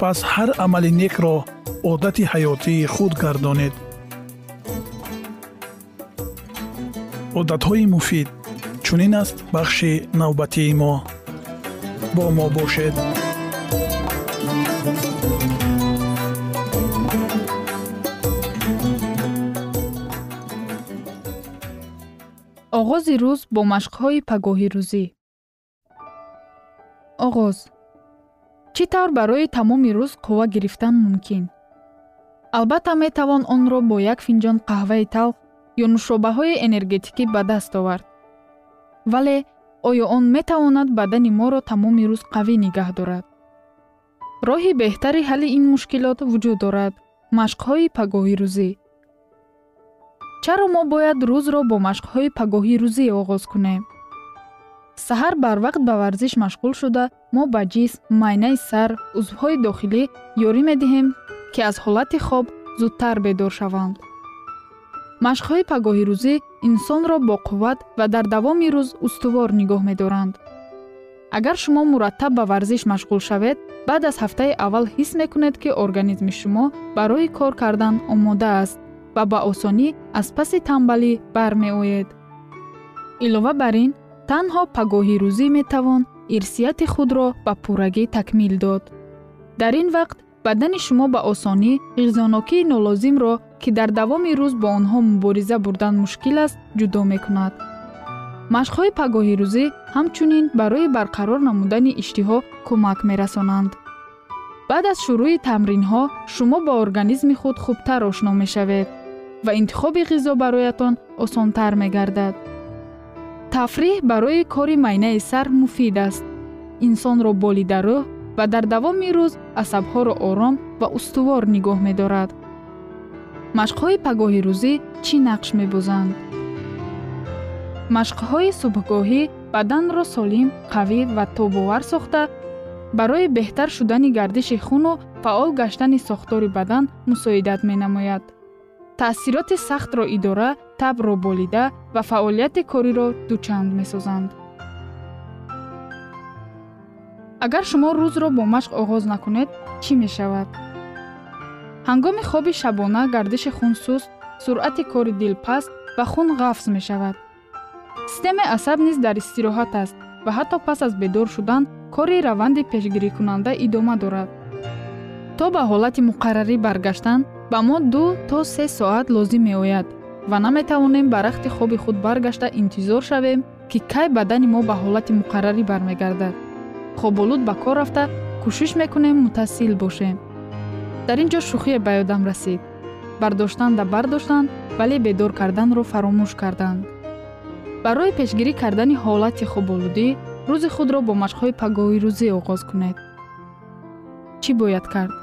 пас ҳар амали некро одати ҳаётии худ гардонед. Одатҳои муфид чунин аст бахши навбатии мо. Бо мо бошед. Оғози рӯз бо машқҳои пагоҳӣ рӯзӣ. Оғоз чӣ тавр барои тамоми рӯз қувва гирифтан мумкин? Албатта метавон онро бо як финҷон қаҳваи талх ё нушобаҳои энергетикӣ ба даст овард. Вале оё он метавонад бадани моро тамоми рӯз қавӣ нигоҳ дорад? Роҳи беҳтари ҳалли ин мушкилот вуҷуд дорад машқҳои пагоҳирӯзӣ чаро мо бояд рӯзро бо машқҳои пагоҳирӯзӣ оғоз кунем саҳар барвақт ба варзиш машғул шуда мо ба ҷисм майнаи сар узвҳои дохилӣ ёрӣ медиҳем ки аз ҳолати хоб зудтар бедор шаванд. Машқҳои пагоҳирӯзӣ инсонро боқувват ва дар давоми рӯз устувор нигоҳ медоранд. Агар шумо мураттаб ба варзиш машғул шавед баъд аз ҳафтаи аввал ҳис мекунед ки организми шумо барои кор кардан омода аст ва ба осонӣ аз паси тамбалӣ бармеоед. Илова бар ин танҳо пагоҳирӯзӣ метавон ирсияти худро ба пуррагӣ такмил дод. Дар ин вақт бадани шумо ба осонӣ ғизонокии нолозимро ки дар давоми рӯз бо онҳо мубориза бурдан мушкил аст ҷудо мекунад. Машқҳои пагоҳирӯзӣ ҳамчунин барои барқарор намудани иштиҳо кӯмак мерасонанд. Баъд аз шурӯъи тамринҳо шумо ба организми худ хубтар ошно мешавед ва интихоби ғизо бароятон осонтар мегардад тафриҳ барои кори майнаи сар муфид аст. Инсонро болида рӯҳ ва дар давоми рӯз асабҳоро ором ва устувор нигоҳ медорад. Машқҳои пагоҳирӯзӣ чӣ нақш мебозанд? Машқҳои субҳгоҳӣ баданро солим қавӣ ва тобовар сохта. Барои беҳтар шудани гардиши хуну фаъол гаштани сохтори бадан мусоидат менамояд. Таъсироти сахтро идора табро болида ва фаъолияти кориро дучанд месозанд. Агар шумо рӯзро бо машқ оғоз накунед чӣ мешавад? Ҳангоми хоби шабона гардиши хун суст суръати кори дил паст ва хун ғафз мешавад. Системаи асаб низ дар истироҳат аст ва ҳатто пас аз бедор шудан кори раванди пешгирикунанда идома дорад. То ба ҳолати муқаррарӣ баргаштан ба мо ду то се соат лозим меояд ва наметавонем ба рахти хоби худ баргашта интизор шавем ки кай бадани мо ба ҳолати муқаррарӣ бармегардад. Хоболуд ба кор рафта кӯшиш мекунем мутассил бошем. Дар ин ҷо шӯхие ба ёдам расид бардоштанда бардоштанд вале бедор карданро фаромӯш карданд. Барои пешгирӣ кардани ҳолати хоболудӣ рӯзи худро бо машқҳои пагоҳирӯзӣ оғоз кунед. Чӣ бояд кард?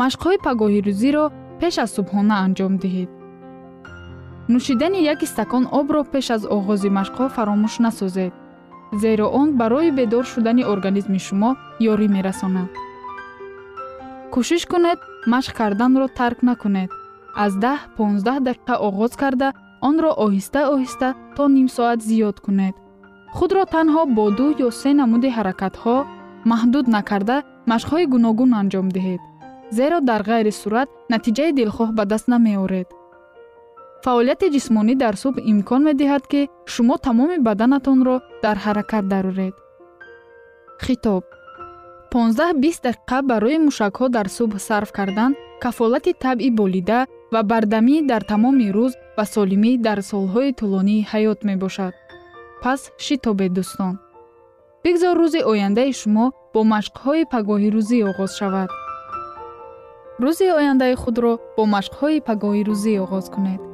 Машқҳои пагоҳирӯзиро пеш аз субҳона анҷом диҳед нӯшидани яки стакон обро пеш аз оғози машқҳо фаромӯш насозед зеро он барои бедор шудани организми шумо ёрӣ мерасонад. Кӯшиш кунед машқ карданро тарк накунед. Аз даҳ понздаҳ дақиқа оғоз карда онро оҳиста оҳиста то ним соат зиёд кунед. Худро танҳо бо ду ё се намуди ҳаракатҳо маҳдуд накарда машқҳои гуногун анҷом диҳед зеро дар ғайри сурат натиҷаи дилхоҳ ба даст намеоред фаъолияти ҷисмонӣ дар субҳ имкон медиҳад ки шумо тамоми баданатонро дар ҳаракат дароред хитоб. 15-20 дақиқа барои мушакҳо дар субҳ сарф кардан кафолати табъи болида ва бардамӣ дар тамоми рӯз ва солимӣ дар солҳои тӯлонии ҳаёт мебошад. Пас шитобед дӯстон. Бигзор рӯзи ояндаи шумо бо машқҳои пагоҳирӯзӣ оғоз шавад. Рӯзи ояндаи худро бо машқҳои пагоҳирӯзӣ оғоз кунед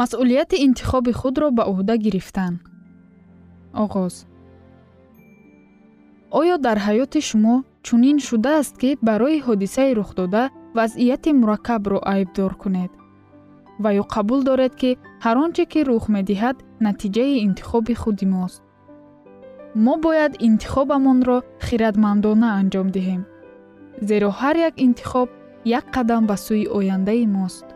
масъулияти интихоби худро ба уҳда гирифтан. Оғоз. Оё дар ҳаёти шумо чунин шудааст ки барои ҳодисаи рухдода вазъияти мураккабро айбдор кунед. Ва ё қабул доред ки ҳар он че ки рух медиҳад натиҷаи интихоби худи мост. Мо бояд интихобамонро хиратмандона анҷом диҳем зеро ҳар як интихоб як қадам ба сӯи ояндаи мост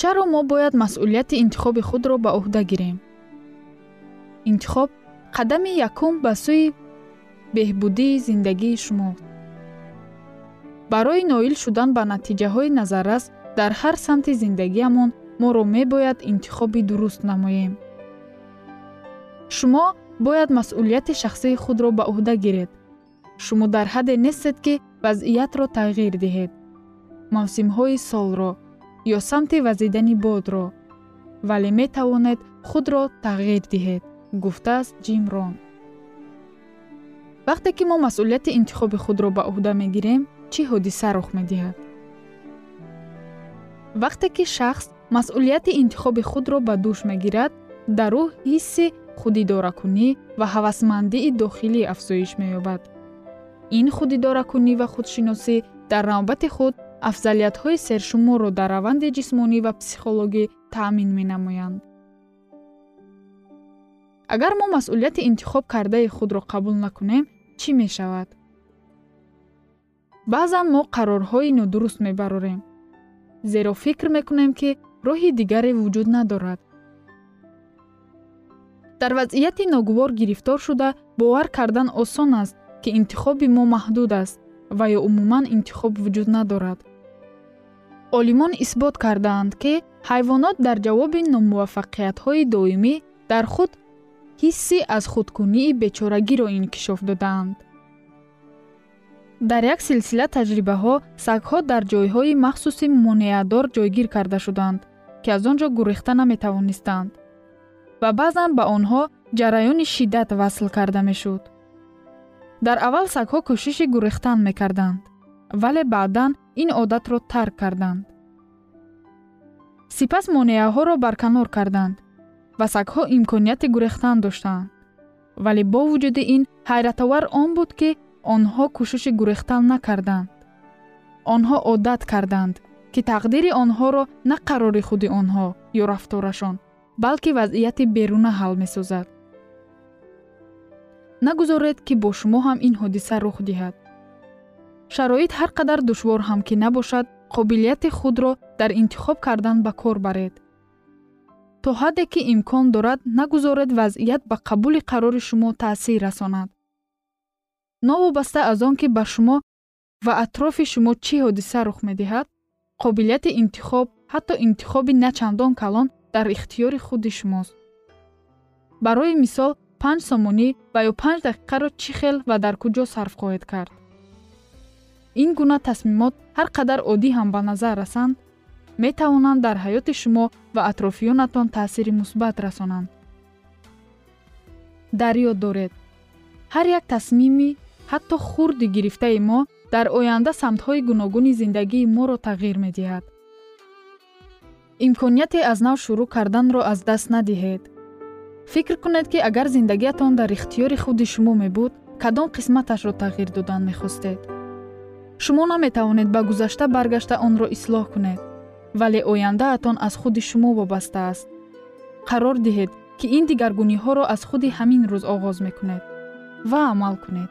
чаро мо бояд масъулияти интихоби худро ба уҳда гирем. интихоб қадами якум ба сӯи беҳбудии зиндагии шумо. барои ноил шудан ба натиҷаҳои назаррас дар ҳар самти зиндагиамон моро мебояд интихоби дуруст намоем. шумо бояд масъулияти шахсии худро ба уҳда гиред. шумо дар ҳадде нестед ки вазъиятро тағйир диҳед. мавсимҳои солро ё самти вазидани бодро вале метавонед худро тағйир диҳед гуфтааст ҷим рон. Вақте ки мо масъулияти интихоби худро ба уҳда мегирем чӣ ҳодиса рух медиҳад? Вақте ки шахс масъулияти интихоби худро ба дӯш мегирад дар ӯ ҳисси худидоракунӣ ва ҳавасмандии дохилӣ афзоиш меёбад. Ин худидоракунӣ ва худшиносӣ дар навбати худ афзалиятҳои сершуморро дар раванди ҷисмонӣ ва психологӣ таъмин менамоянд. Агар мо масъулияти интихоб кардаи худро қабул накунем чӣ мешавад? Баъзан мо қарорҳои нодуруст мебарорем зеро фикр мекунем ки роҳи дигаре вуҷуд надорад. Дар вазъияти ногувор гирифтор шуда бовар кардан осон аст ки интихоби мо маҳдуд аст ва ё умуман интихоб вуҷуд надорад. Олимон исбот кардаанд ки ҳайвонот дар ҷавоби номуваффақиятҳои доимӣ дар худ ҳисси аз худкунии бечорагиро инкишоф додаанд дар як силсила таҷрибаҳо сагҳо дар ҷойҳои махсуси монеадор ҷойгир карда шуданд ки аз он ҷо гурехта наметавонистанд. Ва баъзан ба онҳо ҷараёни шиддат васл карда мешуд дар аввал сагҳо кӯшиши гурехтан мекарданд вале баъдан ин одатро тарк карданд. сипас монеаҳоро барканор карданд ва сагҳо имконияти гурехтан доштанд вале бо вуҷуди ин ҳайратовар он буд ки онҳо кӯшиши гурехтан накарданд. онҳо одат карданд ки тақдири онҳоро на қарори худи онҳо ё рафторашон балки вазъияти беруна ҳал месозад нагузоред ки бо шумо ҳам ин ҳодиса рух диҳад. Шароит ҳар қадар душвор ҳам ки набошад қобилияти худро дар интихоб кардан ба кор баред. То ҳадде ки имкон дорад нагузоред вазъият ба қабули қарори шумо таъсир расонад. Новобаста аз он ки ба шумо ва атрофи шумо чӣ ҳодиса рух медиҳад қобилияти интихоб ҳатто интихоби начандон калон дар ихтиёри худи шумост. Барои мисол панҷ сомонӣ ва ё панҷ дақиқаро чӣ хел ва дар куҷо сарф хоҳед кард? Ин гуна тасмимот ҳар қадар оддӣ ҳам ба назар расанд метавонанд дар ҳаёти шумо ва атрофиёнатон таъсири мусбат расонанд. Дар ёд доред. Ҳар як тасмими ҳатто хурди гирифтаи мо дар оянда самтҳои гуногуни зиндагии моро тағйир медиҳад. Имконияте аз нав шурӯъ карданро аз даст надиҳед фикр кунед ки агар зиндагиятон дар ихтиёри худи шумо мебуд кадом қисматашро тағйир додан мехостед? Шумо наметавонед ба гузашта баргашта онро ислоҳ кунед вале ояндаатон аз худи шумо вобаста аст. Қарор диҳед ки ин дигаргуниҳоро аз худи ҳамин рӯз оғоз мекунед ва амал кунед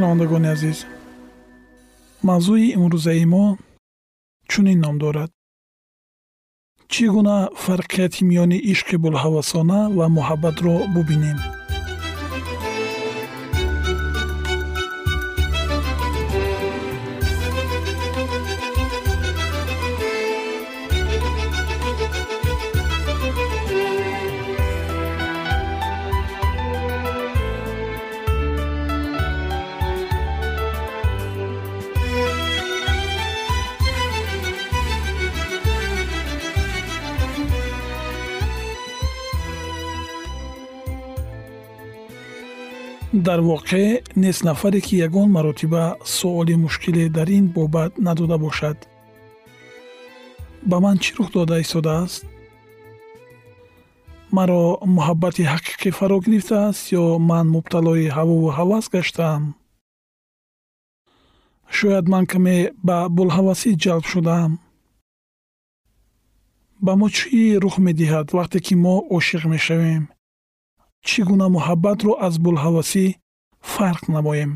шунавандагони азиз. Мавзӯи имрӯзаи мо чунин ном дорад. Чӣ гуна фарқияти миёни ишқи булҳавасона ва муҳаббатро бубинем дар воқеъ нест нафаре ки ягон маротиба суоли мушкиле дар ин бобат надода бошад. Ба ман чӣ рух дода истодааст? Маро муҳаббати ҳақиқӣ фаро гирифтааст ё ман мубталои ҳавову ҳавас гаштаам? Шояд ман каме ба булҳавасӣ ҷалб шудаам. Ба мо чӣ рух медиҳад вақте ки мо ошиқ мешавем чӣ гуна муҳаббатро аз булҳавасӣ фарқ намоем?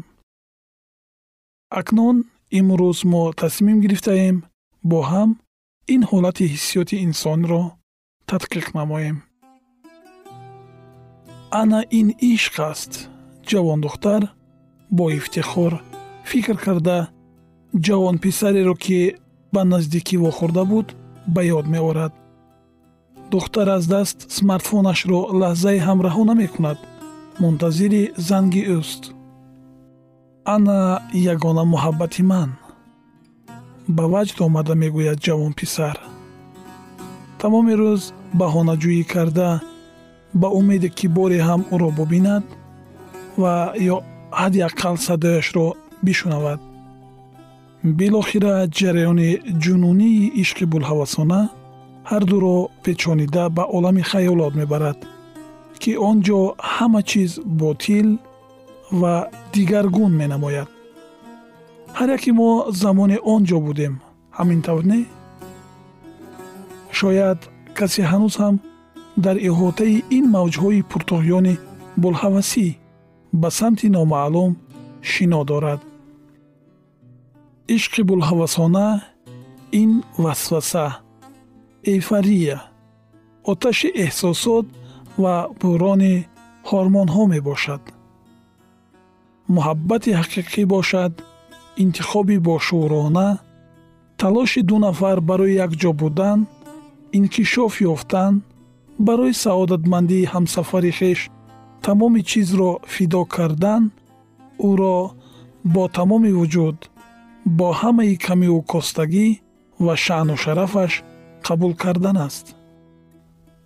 Акнун имрӯз мо тасмим гирифтаем бо ҳам ин ҳолати ҳиссиёти инсонро тадқиқ намоем. Ана ин ишқ аст ҷавондухтар бо ифтихор фикр карда ҷавонписареро ки ба наздикӣ вохӯрда буд ба ёд меорад духтар аз даст смартфонашро лаҳзае ҳам раҳо намекунад. Мунтазири занги ӯст ана ягона муҳаббати ман. Ба ваҷд омада мегӯяд ҷавонписар тамоми рӯз баҳонаҷӯӣ карда ба умеде ки боре ҳам ӯро бубинад ва ё ҳадди аққал садояшро бишунавад. Билохира ҷараёни ҷунунии ишқи булҳавасона ҳардуро печонида ба олами хаёлот мебарад ки он ҷо ҳама чиз ботил ва дигаргун менамояд. Ҳар яке мо замони он ҷо будем ҳамин тавр не? Шояд касе ҳанӯз ҳам дар иҳотаи ин мавҷҳои пуртуғёни булҳавасӣ ба самти номаълум шино дорад. Ишқи булҳавасона ин васваса эйфария оташи эҳсосот ва бӯрони ҳормонҳо мебошад. Муҳаббати ҳақиқӣ бошад интихоби бошӯрона талоши ду нафар барои якҷо будан инкишоф ёфтан барои саодатмандии ҳамсафари хеш тамоми чизро фидо кардан ӯро бо тамоми вуҷуд бо ҳамаи камиву костагӣ ва шаъну шарафаш қабул кардан аст.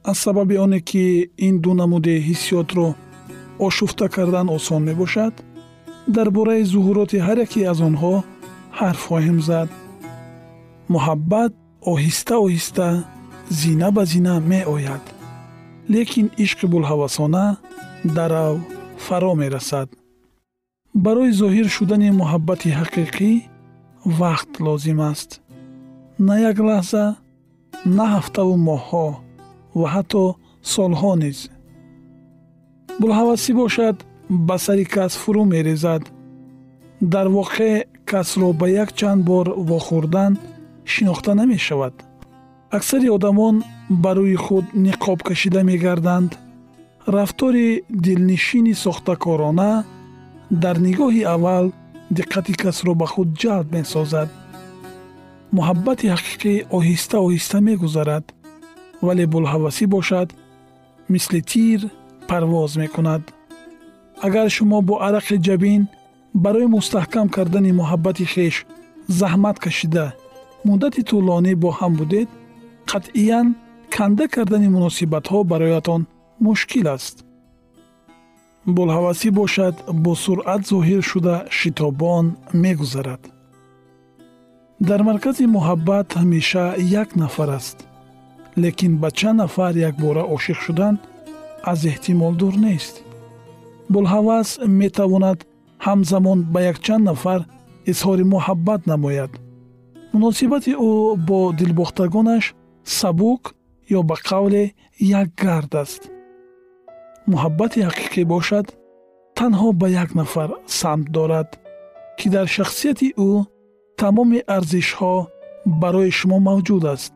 Аз сабаби оне ки ин ду намуди ҳиссиётро ошуфта кардан осон мебошад дар бораи зуҳуроти ҳар яке аз онҳо ҳарф хоҳем зад. Муҳаббат оҳиста оҳиста зина ба зина меояд. Лекин ишқи булҳавасона дарав фаро мерасад. Барои зоҳир шудани муҳаббати ҳақиқӣ вақт лозим аст. На як лаҳза на ҳафтаву моҳҳо ва ҳатто солҳо низ. Булҳавасӣ бошад ба сари кас фурӯ мерезад. Дар воқеъ касро ба якчанд бор вохӯрдан шинохта намешавад. Аксари одамон ба рӯи худ ниқоб кашида мегарданд. Рафтори дилнишини сохтакорона дар нигоҳи аввал диққати касро ба худ ҷалб месозад муҳаббати ҳақиқӣ оҳиста оҳиста мегузарад вале булҳавасӣ бошад мисли тир парвоз мекунад. Агар шумо бо арақи ҷабин барои мустаҳкам кардани муҳаббати хеш заҳмат кашида муддати тӯлонӣ бо ҳам будед қатъиян канда кардани муносибатҳо бароятон мушкил аст. Булҳавасӣ бошад бо суръат зоҳир шуда шитобон мегузарад дар маркази муҳаббат ҳамеша як нафар аст лекин ба чанд нафар якбора ошиқ шудан аз эҳтимол дур нест. Булҳавас метавонад ҳамзамон ба якчанд нафар изҳори муҳаббат намояд. Муносибати ӯ бо дилбохтагонаш сабук ё ба қавле як гард аст. Муҳаббати ҳақиқӣ бошад танҳо ба як нафар самт дорад ки дар шахсияти ӯ тамоми арзишҳо барои шумо мавҷуд аст.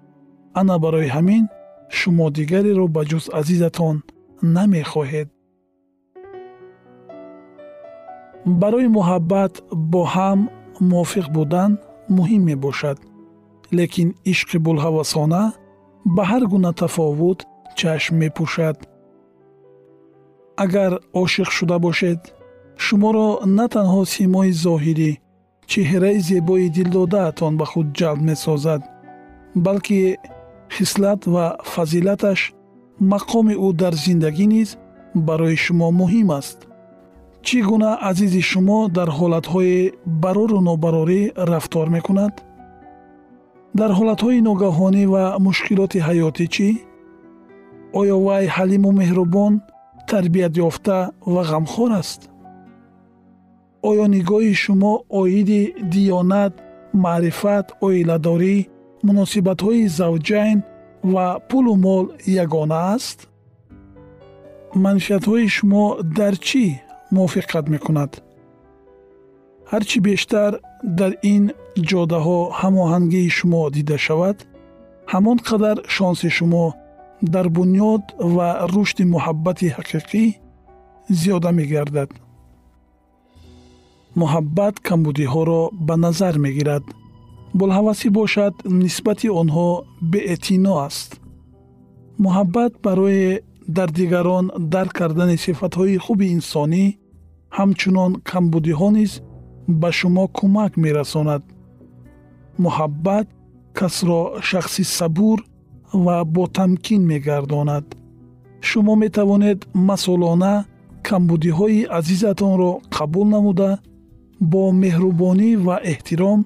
Ана барои ҳамин шумо дигареро ба ҷуз азизатон намехоҳед. Барои муҳаббат бо ҳам мувофиқ будан муҳим мебошад. Лекин ишқи булҳавасона ба ҳар гуна тафовут чашм мепӯшад. Агар ошиқ шуда бошед шуморо на танҳо симои зоҳирӣ чеҳраи зебои дилдодаатон ба худ ҷалб месозад балки хислат ва фазилаташ мақоми ӯ дар зиндагӣ низ барои шумо муҳим аст. Чӣ гуна азизи шумо дар ҳолатҳои барору нобарорӣ рафтор мекунад? Дар ҳолатҳои ногаҳонӣ ва мушкилоти ҳаётӣ чӣ? Оё вай ҳалиму меҳрубон тарбиятёфта ва ғамхор аст оё нигоҳи шумо оиди диёнат маърифат оиладорӣ муносибатҳои завҷайн ва пулу мол ягона аст? Манфиатҳои шумо дар чӣ мувофиқат мекунад? Ҳар чӣ бештар дар ин ҷодаҳо ҳамоҳангии шумо дида шавад ҳамон қадар шонси шумо дар бунёд ва рушди муҳаббати ҳақиқӣ зиёда мегардад муҳаббат камбудиҳоро ба назар мегирад. Булҳавасӣ бошад нисбати онҳо беэътино аст. Муҳаббат барои дар дигарон дарк кардани сифатҳои хуби инсонӣ ҳамчунон камбудиҳо низ ба шумо кӯмак мерасонад. Муҳаббат касро шахси сабур ва ботамкин мегардонад. Шумо метавонед масъулона камбудиҳои азизатонро қабул намуда бо меҳрубонӣ ва эҳтиром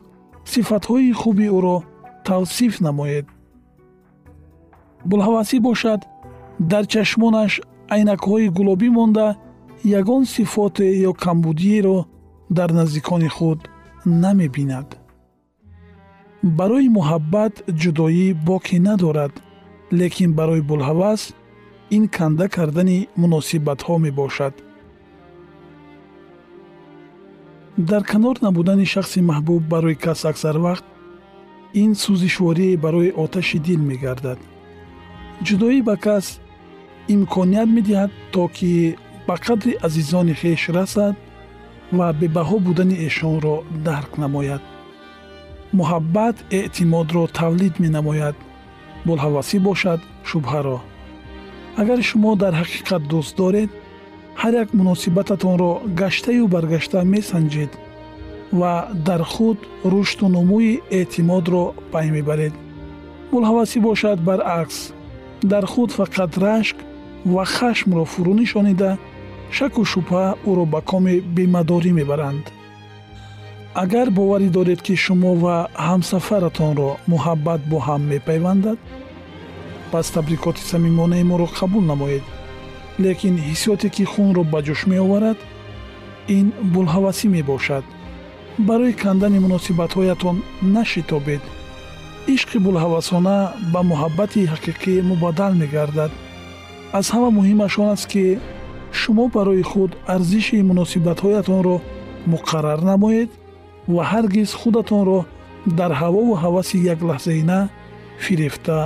сифатҳои хуби ӯро тавсиф намоед булҳавасӣ бошад дар чашмонаш айнакҳои гулобӣ монда ягон сифоте ё камбудиеро дар наздикони худ намебинад барои муҳаббат ҷудоӣ боке надорад лекин барои булҳавас ин канда кардани муносибатҳо мебошад дар канор набудани шахси маҳбуб барои кас аксар вақт ин сӯзишворие барои оташи дил мегардад. Ҷудоӣ ба кас имконият медиҳад то ки ба қадри азизони хеш расад ва бебаҳо будани эшонро дарк намояд. Муҳаббат эътимодро тавлид менамояд. Болҳавасӣ бошад шубҳаро. Агар шумо дар ҳақиқат дӯст доред ҳар як муносибататонро гаштаю баргашта месанҷед ва дар худ рушду нумӯи эътимодро пай мебаред. Болҳавасӣ бошад баръакс дар худ фақат рашк ва хашмро фурӯ нишонида шаку шубҳа ӯро ба коми бемадорӣ мебаранд. Агар боварӣ доред ки шумо ва ҳамсафаратонро муҳаббат бо ҳам мепайвандад пас табрикоти самимонаи моро қабул намоед лекин ҳиссиёте ки хунро ба ҷӯш меоварад ин булҳавасӣ мебошад. Барои кандани муносибатҳоятон нашитобед. Ишқи булҳавасона ба муҳаббати ҳақиқӣ мубаддал мегардад. Аз ҳама муҳимаш он аст ки шумо барои худ арзиши муносибатҳоятонро муқаррар намоед ва ҳаргиз худатонро дар ҳавову ҳаваси яклаҳзаина фирифта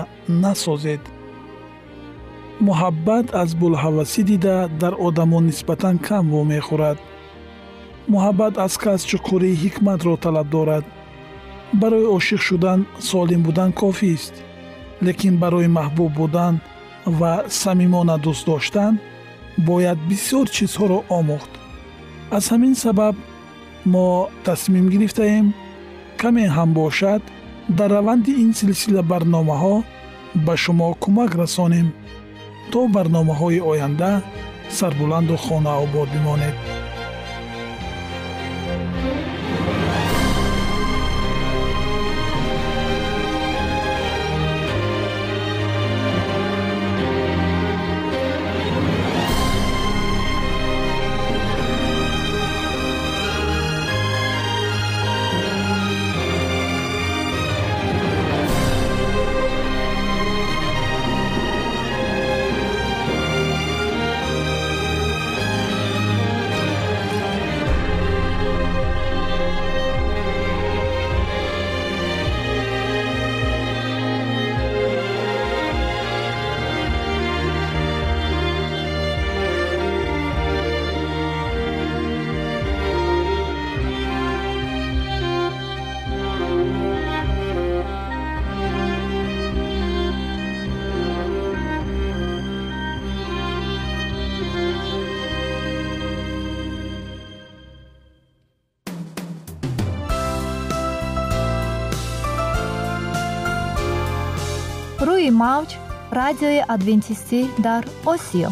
насозед муҳаббат аз булҳавасӣ дида дар одамон нисбатан кам вомехӯрад муҳаббат аз кас чуқурии ҳикматро талаб дорад барои ошиқ шудан солим будан кофист лекин барои маҳбуб будан ва самимона дӯст доштан бояд бисёр чизҳоро омӯхт аз ҳамин сабаб мо тасмим гирифтаем каме ҳам бошад дар раванди ин силсила барномаҳо ба шумо кӯмак расонем то барномаҳои оянда сарбуланду хонаобод бимонед рӯи мавҷ радиои адвентистӣ дар осиё.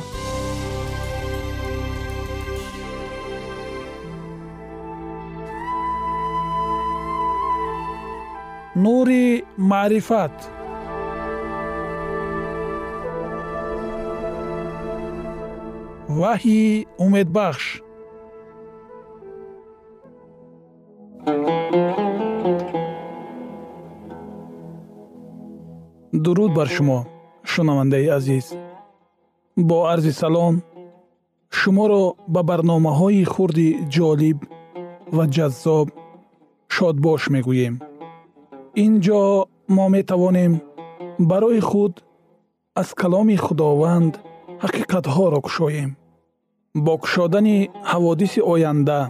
Нури маърифат. Ваҳйи умедбахш дуруд бар шумо шунавандаи азиз. Бо арзи салом шуморо ба барномаҳои хурди ҷолиб ва ҷаззоб шодбош мегӯем. Ин ҷо мо метавонем барои худ аз каломи худованд ҳақиқатҳоро кушоем. Бо кушодани ҳаводиси оянда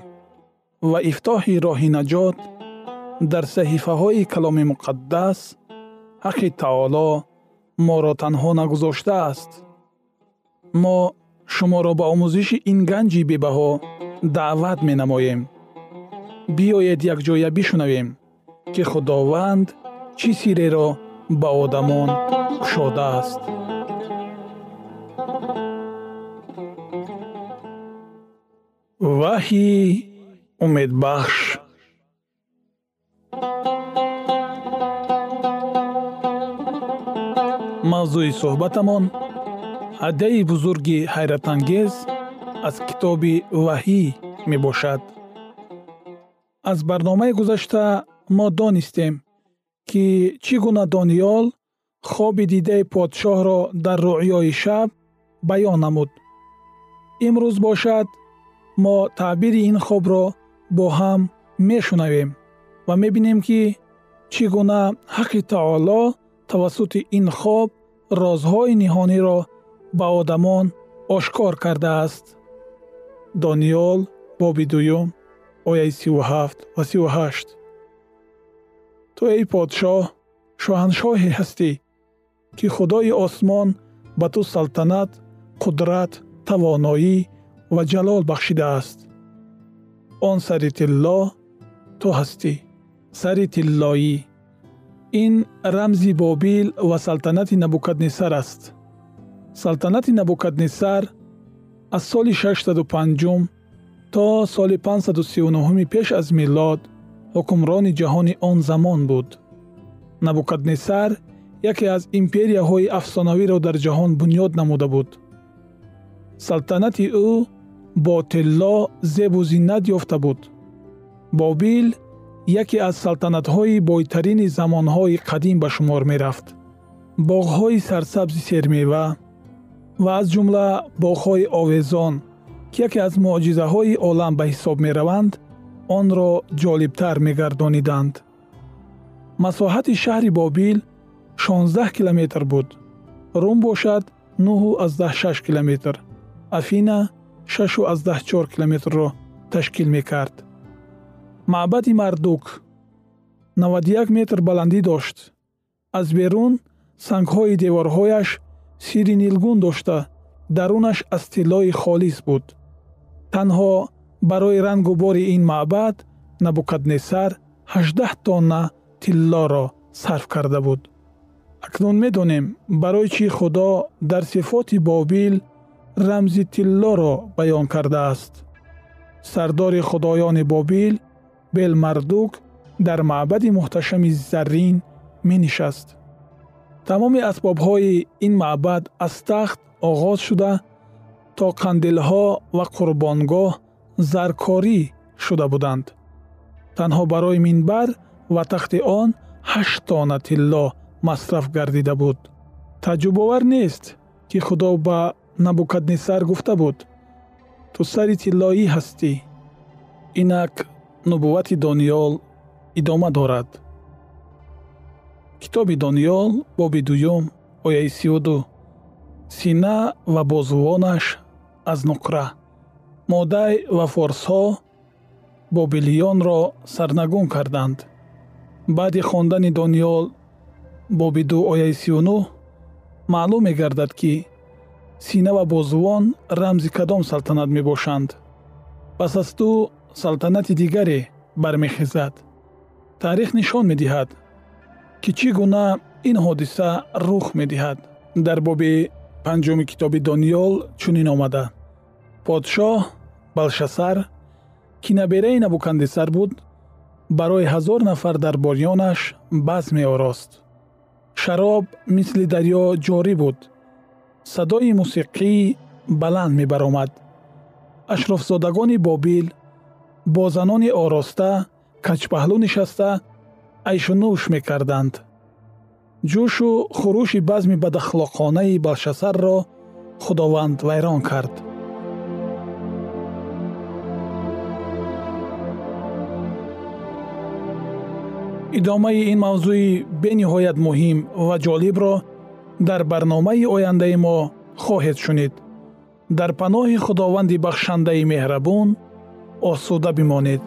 ва ифтоҳи роҳи наҷот дар саҳифаҳои каломи муқаддас ҳаққи таоло моро танҳо нагузоштааст. Мо шуморо ба омӯзиши ин ганҷи бебаҳо даъват менамоем. Биёед якҷоя бишунавем ки худованд чӣ сирреро ба одамон кушодааст. Ваҳйи умедбахш мавзӯи суҳбатамон ҳадияи бузурги ҳайратангез аз китоби ваҳӣ мебошад. Аз барномаи гузашта мо донистем ки чӣ гуна дониёл хоби дидаи подшоҳро дар руъёи шаб баён намуд. Имрӯз бошад мо таъбири ин хобро бо ҳам мешунавем ва мебинем ки чӣ гуна ҳаққи таоло тавассути ин хоб розҳои ниҳониро ба одамон ошкор кардааст. Дониёл боби дуюм ояи сиву ҳафт ва сиву ҳашт ту эй подшоҳ шоҳаншоҳе ҳастӣ ки худои осмон ба ту салтанат қудрат тавоноӣ ва ҷалол бахшидааст. Он сари тилло ту ҳастӣ. Сари тиллоӣ ин рамзи бобил ва салтанати набукаднесар аст. Салтанати набукаднесар аз соли 65 то соли 539 пеш аз милод ҳукмрони ҷаҳони он замон буд. Набукаднесар яке аз империяҳои афсонавиро дар ҷаҳон бунёд намуда буд. Салтанати ӯ бо тилло зебу зиннат ёфта буд. Бобил яке аз салтанатҳои бойтарини замонҳои қадим ба шумор мерафт. боғҳои сарсабзи сермева ва аз ҷумла боғҳои овезон ки яке аз муъҷизаҳои олам ба ҳисоб мераванд онро ҷолибтар мегардониданд. масоҳати шаҳри бобил 16 километр буд. рум бошад 96 километр. афина 64 километрро ташкил мекард маъбади мардук. 91 метр баландӣ дошт. Аз берун сангҳои деворҳояш сири нилгун дошта. Дарунаш аз тиллои холис буд. Танҳо барои рангу бори ин маъбад набукаднесар 18 тонна тиллоро сарф карда буд. Акнун медонем барои чӣ худо дар сифоти бобил рамзи тиллоро баён кардааст. Сардори худоёни бобил белмардук дар маъбади муҳташами заррин менишаст. Тамоми асбобҳои ин маъбад аз тахт оғоз шуда то қандилҳо ва қурбонгоҳ заркорӣ шуда буданд. Танҳо барои минбар ва тахти он ҳашт тона тилло масраф гардида буд. Таъҷубовар нест ки худо ба набукаднесар гуфта буд. Ту сари тиллоӣ ҳастӣ. Инак нубуввати дониёл идома дорад. Китоби дониёл боби дуюм ояи сиюду сина ва бозувонаш аз нуқра модай ва форсҳо бобилиёнро сарнагун карданд. Баъди хондани дониёл боби ду ояи сиюну маълум мегардад ки сина ва бозувон рамзи кадом салтанат мебошанд. Пас аз ту салтанати дигаре бармехезад. Таърих нишон медиҳад ки чӣ гуна ин ҳодиса рух медиҳад. Дар боби панҷуми китоби дониёл чунин омада. Подшоҳ балшасар ки набераи набукандисар буд барои ҳазор нафар дарбориёнаш баз меорост. Шароб мисли дарьё ҷорӣ буд. Садои мусиқӣ баланд мебаромад. Ашрофзодагони бобил бо занони ороста качпаҳлӯ нишаста айшунӯш мекарданд. Ҷӯшу хурӯши базми бадахлоқонаи балшасарро худованд вайрон кард. Идомаи ин мавзӯи бениҳоят муҳим ва ҷолибро дар барномаи ояндаи мо хоҳед шунид. Дар паноҳи худованди бахшандаи меҳрабон осуда бимонед